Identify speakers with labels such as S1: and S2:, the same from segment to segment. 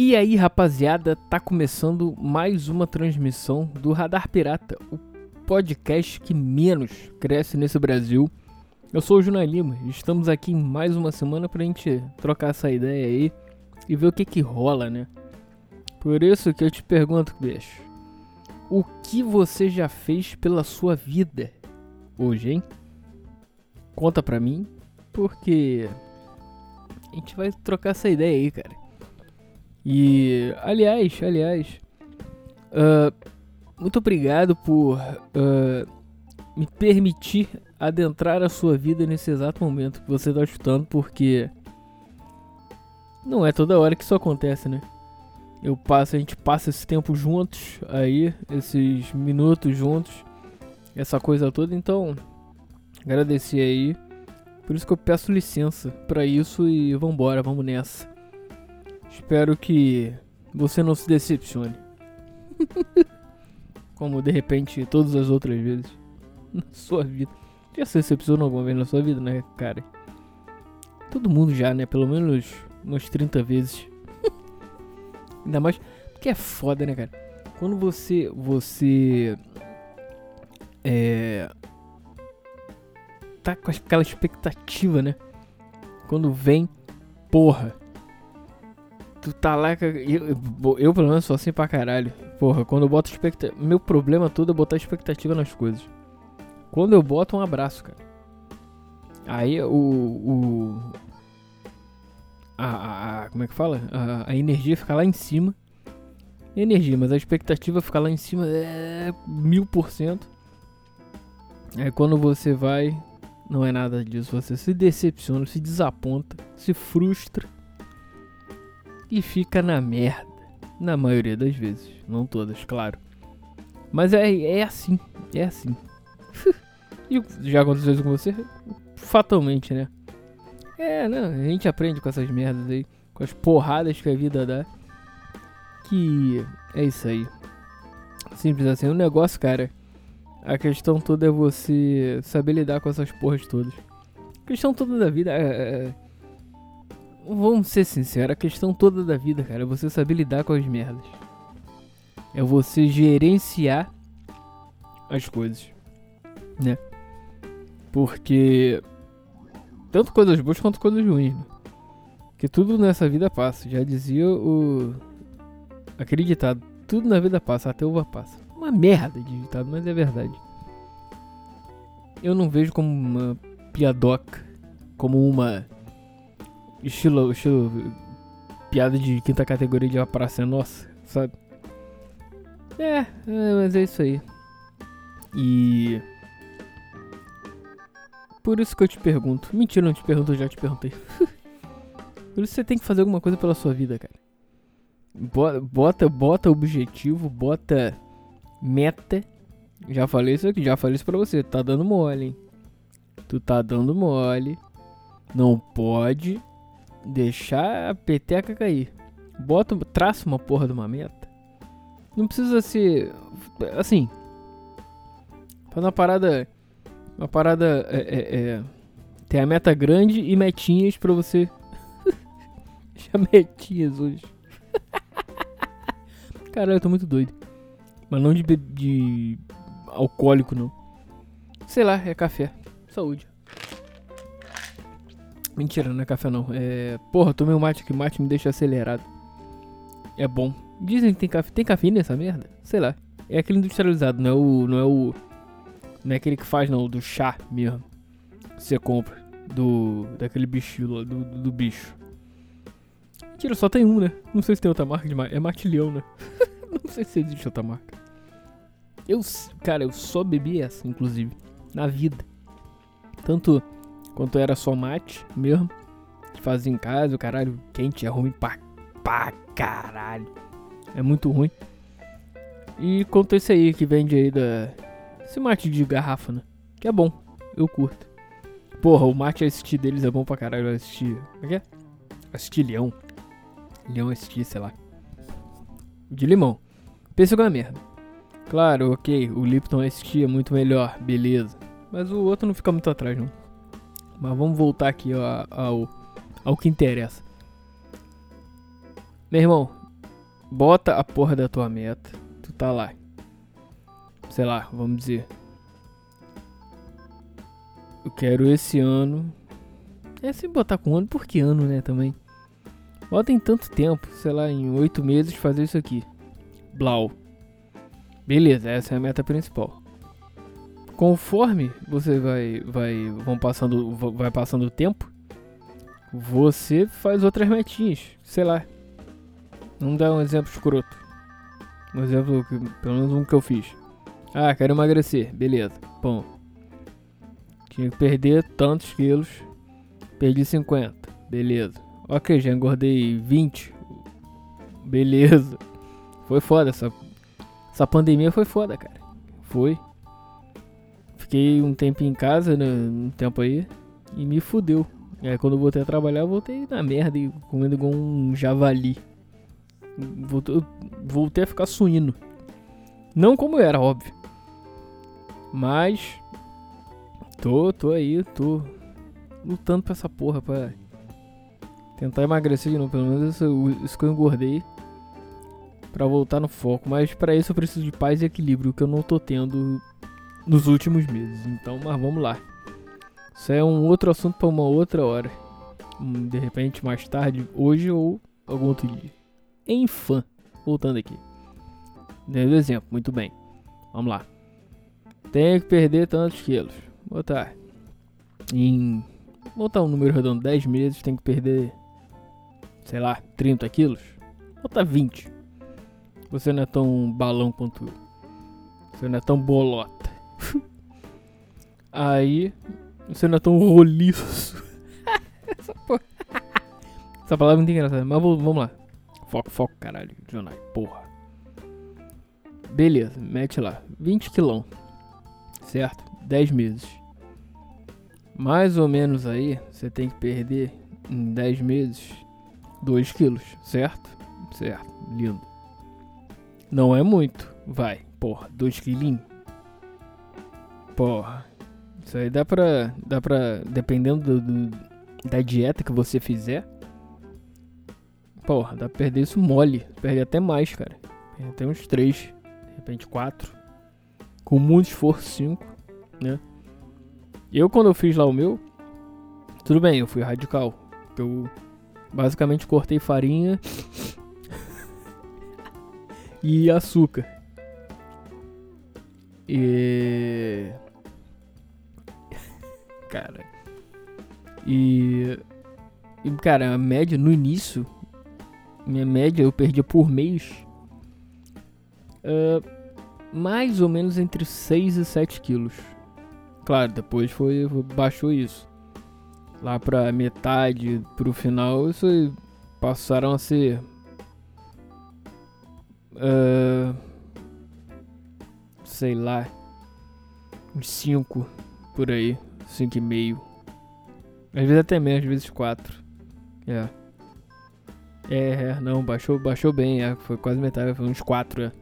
S1: E aí, rapaziada, tá começando mais uma transmissão do Radar Pirata, o podcast que menos cresce nesse Brasil. Eu sou o Juna Lima e estamos aqui mais uma semana pra gente trocar essa ideia aí e ver o que que rola, né? Por isso que eu te pergunto, bicho, o que você já fez pela sua vida hoje, hein? Conta pra mim, porque a gente vai trocar essa ideia aí, cara. E, aliás, aliás, uh, muito obrigado por uh, me permitir adentrar a sua vida nesse exato momento que você está escutando, porque não é toda hora que isso acontece, né? Eu passo, a gente passa esse tempo juntos aí, esses minutos juntos, essa coisa toda, então agradecer aí. Por isso que eu peço licença para isso e vambora, vamos nessa. Espero que você não se decepcione. Como de repente todas as outras vezes na sua vida. Já se decepcionou alguma vez na sua vida, né, cara? Todo mundo já, né? Pelo menos umas 30 vezes. Ainda mais porque é foda, né, cara? Quando você você é tá com aquela expectativa, né? Quando vem, porra, tu tá lá. Eu, eu, pelo menos sou assim pra caralho. Porra, quando eu boto expectativa. Meu problema todo é botar expectativa nas coisas. Quando eu boto um abraço, cara. Aí o. o a, a, como é que fala? A, a energia fica lá em cima. Energia, mas a expectativa fica lá em cima é mil por cento. Aí quando você vai, não é nada disso. Você se decepciona, se desaponta, se frustra e fica na merda. Na maioria das vezes. Não todas, claro. Mas é, é assim. É assim. e já aconteceu isso com você? Fatalmente, né? É, não, a gente aprende com essas merdas aí. Com as porradas que a vida dá. Que é isso aí. Simples assim. O negócio, cara. A questão toda é você saber lidar com essas porras todas. A questão toda da vida é, é vamos ser sinceros, a questão toda da vida, cara, é você saber lidar com as merdas. É você gerenciar as coisas, né? Porque tanto coisas boas quanto coisas ruins, né? Que tudo nessa vida passa. Já dizia o aquele ditado, tudo na vida passa, até uva passa. Uma merda de ditado, mas é verdade. Eu não vejo como uma piadoca, como uma Estilo, estilo piada de quinta categoria de praça nossa, sabe? É, é, mas é isso aí. E. Por isso que eu te pergunto. Mentira, não te pergunto, eu já te perguntei. Por isso você tem que fazer alguma coisa pela sua vida, cara. Bota, bota objetivo, bota meta. Já falei isso aqui, já falei isso pra você. Tá dando mole, hein? Tu tá dando mole. Não pode deixar a peteca cair. Bota, traça uma porra de uma meta. Não precisa ser assim. Faz uma parada, uma parada é, é, é, tem a meta grande e metinhas para você. Deixa metinhas hoje. Caralho, eu tô muito doido. Mas não de, de alcoólico não. Sei lá, é café. Saúde. Mentira, não é café não. É. Porra, tomei um mate que mate me deixa acelerado. É bom. Dizem que tem café. Tem café nessa merda? Sei lá. É aquele industrializado, não é o. Não é o. Não é aquele que faz não, do chá mesmo. Você compra. Do. Daquele bichinho do, do, do bicho. Mentira, só tem um, né? Não sei se tem outra marca de marca. É Matilhão, né? não sei se existe outra marca. Eu. Cara, eu só bebi essa, inclusive. Na vida. Tanto quanto era só mate mesmo. Fazia em casa, o caralho quente é ruim pra, pra caralho. É muito ruim. E quanto esse aí que vende aí da. Esse mate de garrafa, né? Que é bom, eu curto. Porra, o mate assistir deles é bom pra caralho. Assistir. Como é que é? Assistir leão. Leão assistir, sei lá. De limão. Que é uma merda. Claro, ok, o Lipton assistir é muito melhor, beleza. Mas o outro não fica muito atrás, não. Mas vamos voltar aqui ó, ao, ao que interessa. Meu irmão, bota a porra da tua meta. Tu tá lá. Sei lá, vamos dizer. Eu quero esse ano. É sem botar com ano, por que ano, né? Também. Bota em tanto tempo, sei lá, em oito meses fazer isso aqui. Blau. Beleza, essa é a meta principal. Conforme você vai, vai, vão passando, vai passando o tempo, você faz outras metinhas, sei lá. Vamos dar um exemplo escroto. Um exemplo, que, pelo menos um que eu fiz. Ah, quero emagrecer, beleza. Bom, tinha que perder tantos quilos, perdi 50, beleza. Ok, já engordei 20. Beleza. Foi foda essa. Essa pandemia foi foda, cara. Foi. Fiquei um tempo em casa, né, um tempo aí, e me fudeu. Aí quando eu voltei a trabalhar, eu voltei na merda e comendo igual um javali. Voltei, voltei a ficar suíno. Não como era, óbvio. Mas tô, tô aí, tô lutando pra essa porra, pra Tentar emagrecer de novo, pelo menos isso, isso que eu engordei. Pra voltar no foco. Mas para isso eu preciso de paz e equilíbrio, que eu não tô tendo nos últimos meses. Então, mas vamos lá. Isso é um outro assunto para uma outra hora. Hum, de repente, mais tarde, hoje ou algum outro dia. Enfim, voltando aqui. Dando exemplo, muito bem. Vamos lá. Tenho que perder tantos quilos. Botar. Em. Botar um número redondo, 10 meses, tem que perder sei lá, 30 quilos, bota 20. Você não é tão balão quanto eu. Você não é tão bolota. Aí, você não é tão roliço. Essa, porra. Essa palavra é muito engraçada, mas vamos lá. Foco, foco, caralho, Jonai, porra. Beleza, mete lá. 20 quilão. Certo? 10 meses. Mais ou menos aí, você tem que perder em 10 meses 2 quilos, certo? Certo, lindo. Não é muito, vai. Porra, 2 quilinhos. Porra. Isso aí dá pra. Dá pra. Dependendo do, do, da dieta que você fizer. Porra, dá pra perder isso mole. Perder até mais, cara. Perder até uns 3. De repente 4. Com muito esforço, 5. Né? Eu, quando eu fiz lá o meu. Tudo bem, eu fui radical. Eu Basicamente cortei farinha e açúcar. E. Cara. E. E, cara, a média no início. Minha média eu perdia por mês. Uh, mais ou menos entre 6 e 7 quilos. Claro, depois foi, baixou isso lá pra metade, pro final, isso passaram a ser. Uh, sei lá. Uns 5 por aí. 5,5. Às vezes até menos, às vezes 4. É. é. É, não, baixou, baixou bem, é, foi quase metade, foi uns 4, é.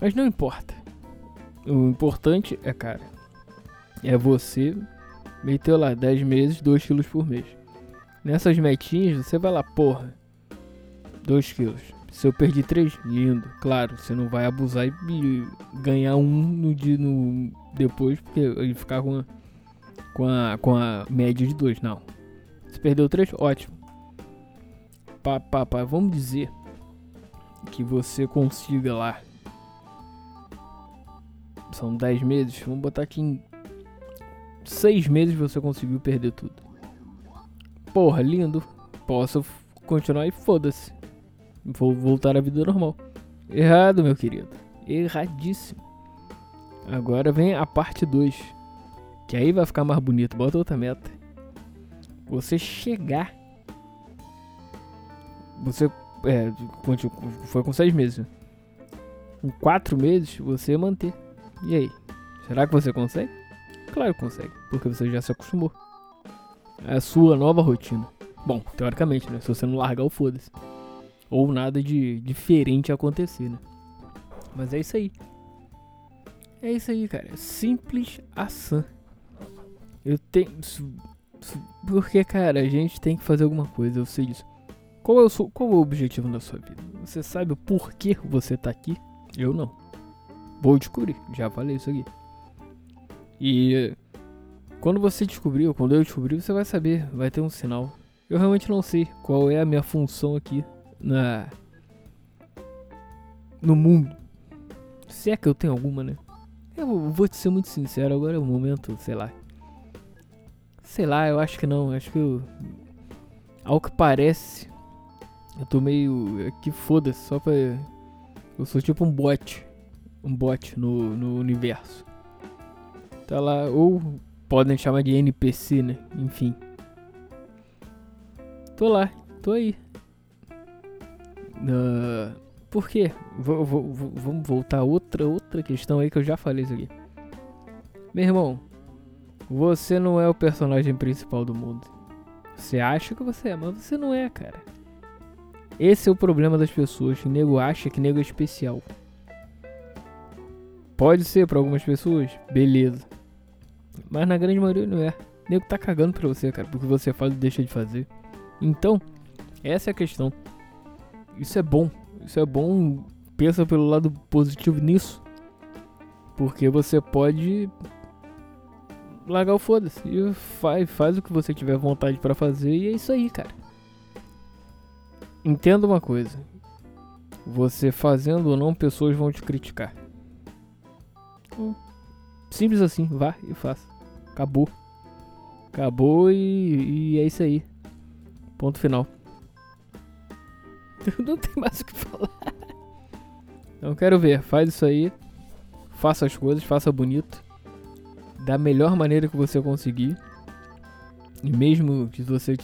S1: Mas não importa. O importante é, cara, é você Meteu lá 10 meses, 2 quilos por mês. Nessas metinhas, você vai lá, porra, 2 quilos. Se eu perdi 3, lindo. Claro, você não vai abusar e ganhar um no dia no depois, porque ele ficar com a, com a, com a média de 2. Não. Se perdeu 3, ótimo. Pá, pá, pá, vamos dizer que você consiga lá. São 10 meses. Vamos botar aqui em seis meses você conseguiu perder tudo. Porra, lindo. Posso continuar e foda-se. Vou voltar à vida normal. Errado, meu querido. Erradíssimo. Agora vem a parte 2. Que aí vai ficar mais bonito. Bota outra meta. Você chegar. Você. É, foi com seis meses. Com quatro meses, você manter. E aí? Será que você consegue? Claro que consegue, porque você já se acostumou. É a sua nova rotina. Bom, teoricamente, né? Se você não largar o foda-se. Ou nada de diferente acontecer, né? Mas é isso aí. É isso aí, cara. Simples ação. Eu tenho. Porque, cara, a gente tem que fazer alguma coisa, eu sei disso. Qual é, o, seu- qual é o objetivo da sua vida? Você sabe o porquê você tá aqui? Eu não. Vou descobrir, já falei isso aqui. E quando você descobrir, ou quando eu descobrir, você vai saber, vai ter um sinal. Eu realmente não sei qual é a minha função aqui na no mundo. Se é que eu tenho alguma, né? Eu vou te ser muito sincero, agora é o momento, sei lá. Sei lá, eu acho que não, acho que eu ao que parece eu tô meio que foda-se, só pra eu sou tipo um bot, um bot no, no universo. Tá lá, ou podem chamar de NPC, né? Enfim. Tô lá, tô aí. Ah, por quê? Vamos voltar a outra, outra questão aí que eu já falei isso aqui. Meu irmão, você não é o personagem principal do mundo. Você acha que você é, mas você não é, cara. Esse é o problema das pessoas. O nego acha que nego é especial. Pode ser pra algumas pessoas, beleza. Mas na grande maioria não é. O nego tá cagando pra você, cara, porque você faz e deixa de fazer. Então, essa é a questão. Isso é bom. Isso é bom. Pensa pelo lado positivo nisso. Porque você pode largar o foda-se e faz, faz o que você tiver vontade pra fazer e é isso aí, cara. Entenda uma coisa. Você fazendo ou não, pessoas vão te criticar. Hum, Simples assim, vá e faça. Acabou. Acabou e, e é isso aí. Ponto final. Não tem mais o que falar. Então quero ver, faz isso aí. Faça as coisas, faça bonito. Da melhor maneira que você conseguir. E mesmo que você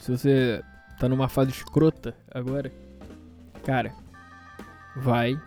S1: se você tá numa fase escrota agora, cara, vai.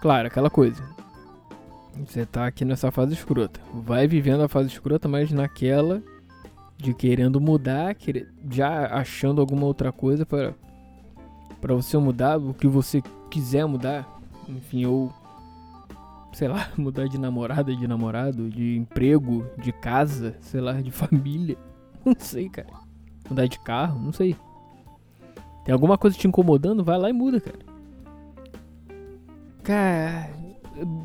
S1: Claro, aquela coisa. Você tá aqui nessa fase escrota. Vai vivendo a fase escrota, mas naquela de querendo mudar, já achando alguma outra coisa para para você mudar o que você quiser mudar, enfim, ou sei lá, mudar de namorada, de namorado, de emprego, de casa, sei lá, de família. Não sei, cara. Mudar de carro, não sei. Tem alguma coisa te incomodando? Vai lá e muda, cara. Cara,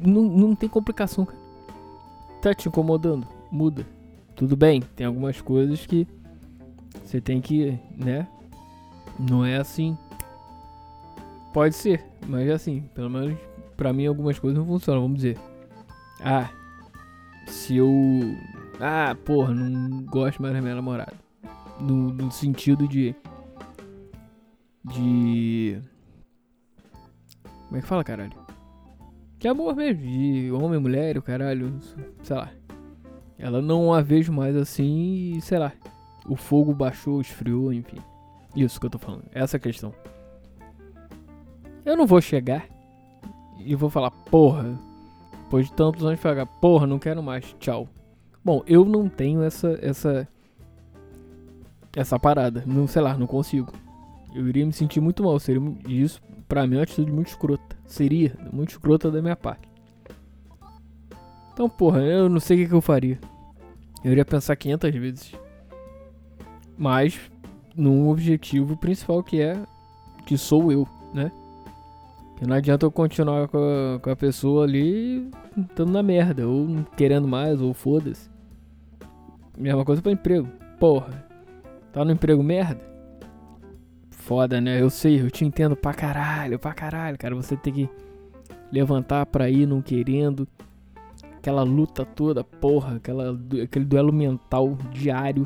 S1: não, não tem complicação, cara. Tá te incomodando? Muda. Tudo bem, tem algumas coisas que você tem que, né? Não é assim. Pode ser, mas é assim, pelo menos pra mim algumas coisas não funcionam, vamos dizer. Ah, se eu. Ah, porra, não gosto mais da minha namorada. No, no sentido de. De. Como é que fala, caralho? De amor mesmo, de homem, mulher, o caralho, sei lá. Ela não a vejo mais assim e, sei lá. O fogo baixou, esfriou, enfim. Isso que eu tô falando, essa questão. Eu não vou chegar e vou falar, porra, depois de tantos anos falar, porra, não quero mais, tchau. Bom, eu não tenho essa essa essa parada, não sei lá, não consigo. Eu iria me sentir muito mal, seria isso pra mim é uma atitude muito escrota. Seria muito escrota da minha parte. Então, porra, eu não sei o que, que eu faria. Eu iria pensar 500 vezes. Mas num objetivo principal que é que sou eu, né? Não adianta eu continuar com a, com a pessoa ali estando na merda, ou querendo mais, ou foda-se. Mesma coisa pra emprego. Porra, tá no emprego merda? Foda, né? Eu sei, eu te entendo pra caralho, pra caralho, cara. Você tem que levantar pra ir não querendo. Aquela luta toda, porra, aquela, aquele duelo mental diário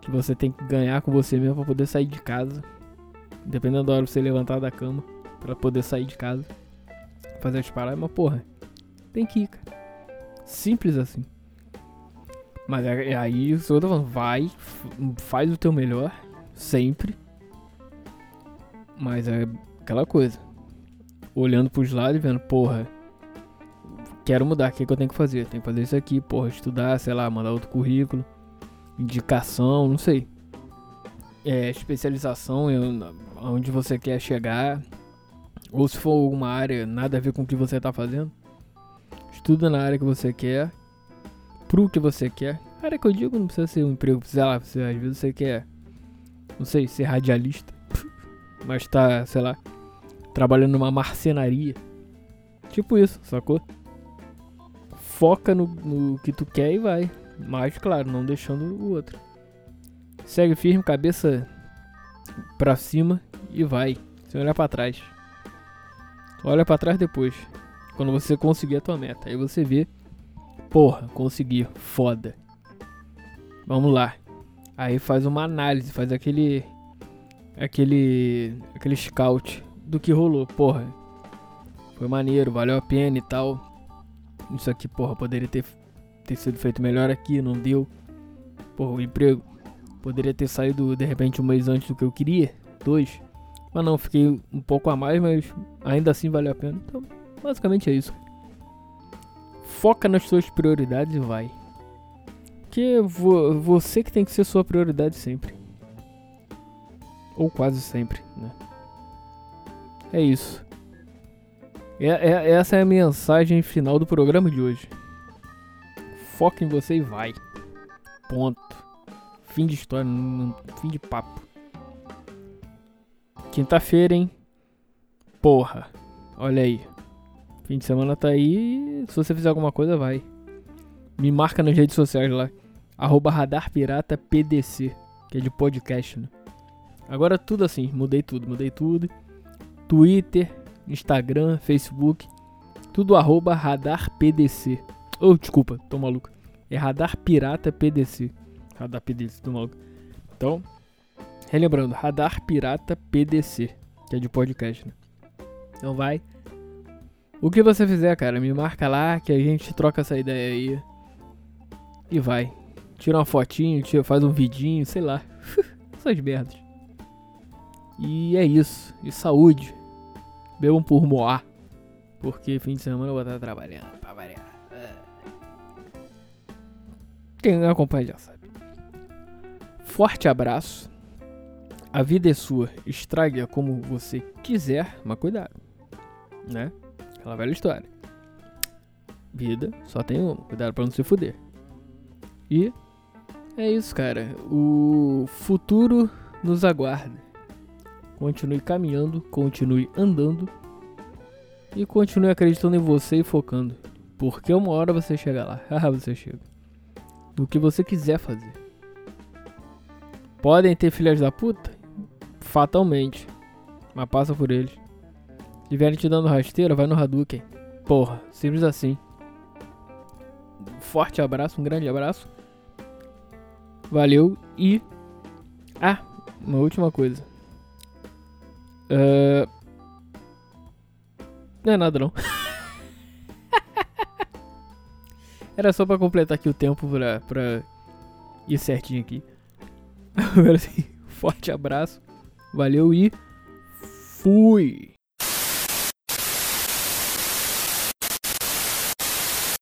S1: que você tem que ganhar com você mesmo pra poder sair de casa. Dependendo da hora você levantar da cama pra poder sair de casa, fazer as paradas, mas porra, tem que ir, cara. Simples assim. Mas é- é aí, que eu tô falando, vai, faz o teu melhor, sempre. Mas é aquela coisa. Olhando pros lados e vendo, porra, quero mudar, o que, que eu tenho que fazer? Tenho que fazer isso aqui, porra, estudar, sei lá, mandar outro currículo, indicação, não sei. É, especialização onde você quer chegar. Ou se for alguma área nada a ver com o que você tá fazendo. Estuda na área que você quer. Pro que você quer. A área que eu digo não precisa ser um emprego, sei lá, você, às vezes você quer não sei, ser radialista, mas tá, sei lá, trabalhando numa marcenaria. Tipo isso, sacou? Foca no, no que tu quer e vai. Mas, claro, não deixando o outro. Segue firme, cabeça pra cima e vai. Sem olhar pra trás. Olha pra trás depois. Quando você conseguir a tua meta. Aí você vê. Porra, consegui. Foda. Vamos lá. Aí faz uma análise, faz aquele. Aquele. Aquele scout do que rolou. Porra. Foi maneiro, valeu a pena e tal. Isso aqui, porra, poderia ter, ter sido feito melhor aqui, não deu. Porra, o emprego. Poderia ter saído de repente um mês antes do que eu queria. Dois. Mas não, fiquei um pouco a mais, mas ainda assim valeu a pena. Então, basicamente é isso. Foca nas suas prioridades e vai. Porque vo você que tem que ser sua prioridade sempre. Ou quase sempre, né? É isso. É, é, essa é a mensagem final do programa de hoje. Foca em você e vai. Ponto. Fim de história, fim de papo. Quinta-feira, hein? Porra. Olha aí. Fim de semana tá aí. Se você fizer alguma coisa, vai. Me marca nas redes sociais lá. Arroba Radar Pirata PDC. Que é de podcast, né? Agora tudo assim. Mudei tudo, mudei tudo. Twitter, Instagram, Facebook. Tudo arroba Radar PDC. Oh, desculpa, tô maluco. É Radar Pirata PDC. Radar PDC, tô maluco. Então, relembrando, Radar Pirata PDC, que é de podcast, né? Então vai. O que você fizer, cara, me marca lá que a gente troca essa ideia aí. E vai. Tira uma fotinho, tira, faz um vidinho, sei lá. Essas merdas. E é isso. E saúde. Bebam por moar. Porque fim de semana eu vou estar trabalhando pra variar. Quem acompanha já sabe. Forte abraço. A vida é sua. Estrague-a como você quiser, mas cuidado. Né? Aquela velha história. Vida só tem uma. Cuidado pra não se fuder. E é isso, cara. O futuro nos aguarda. Continue caminhando, continue andando e continue acreditando em você e focando. Porque uma hora você chega lá. Ah, você chega. Do que você quiser fazer. Podem ter filhas da puta? Fatalmente. Mas passa por eles. Se vierem te dando rasteira, vai no Hadouken. Porra, simples assim. forte abraço, um grande abraço. Valeu e. Ah, uma última coisa. Uh... Não é nada não. Era só pra completar aqui o tempo pra, pra ir certinho aqui. Agora sim, forte abraço. Valeu e fui!